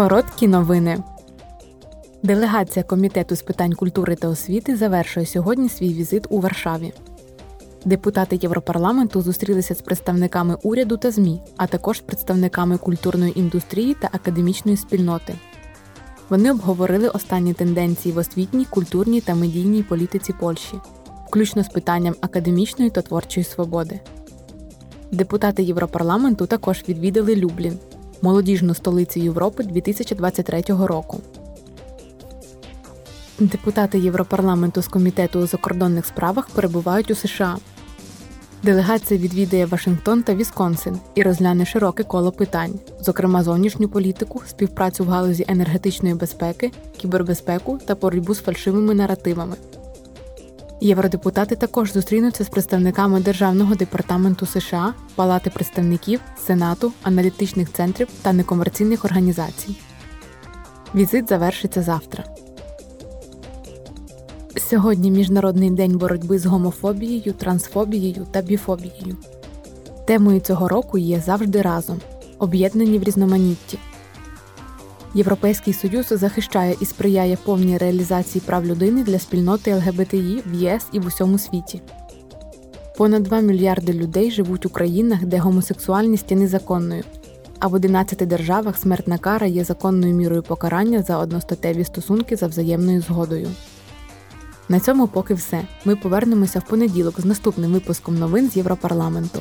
Короткі новини. Делегація Комітету з питань культури та освіти завершує сьогодні свій візит у Варшаві. Депутати Європарламенту зустрілися з представниками уряду та ЗМІ, а також з представниками культурної індустрії та академічної спільноти. Вони обговорили останні тенденції в освітній, культурній та медійній політиці Польщі, включно з питанням академічної та творчої свободи. Депутати Європарламенту також відвідали Люблін, молодіжну столицю Європи 2023 року. Депутати Європарламенту з комітету у закордонних справах перебувають у США. Делегація відвідає Вашингтон та Вісконсин і розгляне широке коло питань, зокрема зовнішню політику, співпрацю в галузі енергетичної безпеки, кібербезпеку та боротьбу з фальшивими наративами. Євродепутати також зустрінуться з представниками Державного департаменту США, Палати представників, Сенату, аналітичних центрів та некомерційних організацій. Візит завершиться завтра. Сьогодні Міжнародний день боротьби з гомофобією, трансфобією та біфобією. Темою цього року є завжди разом, об'єднані в різноманітті. Європейський Союз захищає і сприяє повній реалізації прав людини для спільноти ЛГБТІ в ЄС і в усьому світі. Понад 2 мільярди людей живуть у країнах, де гомосексуальність є незаконною, а в 11 державах смертна кара є законною мірою покарання за одностатеві стосунки за взаємною згодою. На цьому поки все. Ми повернемося в понеділок з наступним випуском новин з Європарламенту.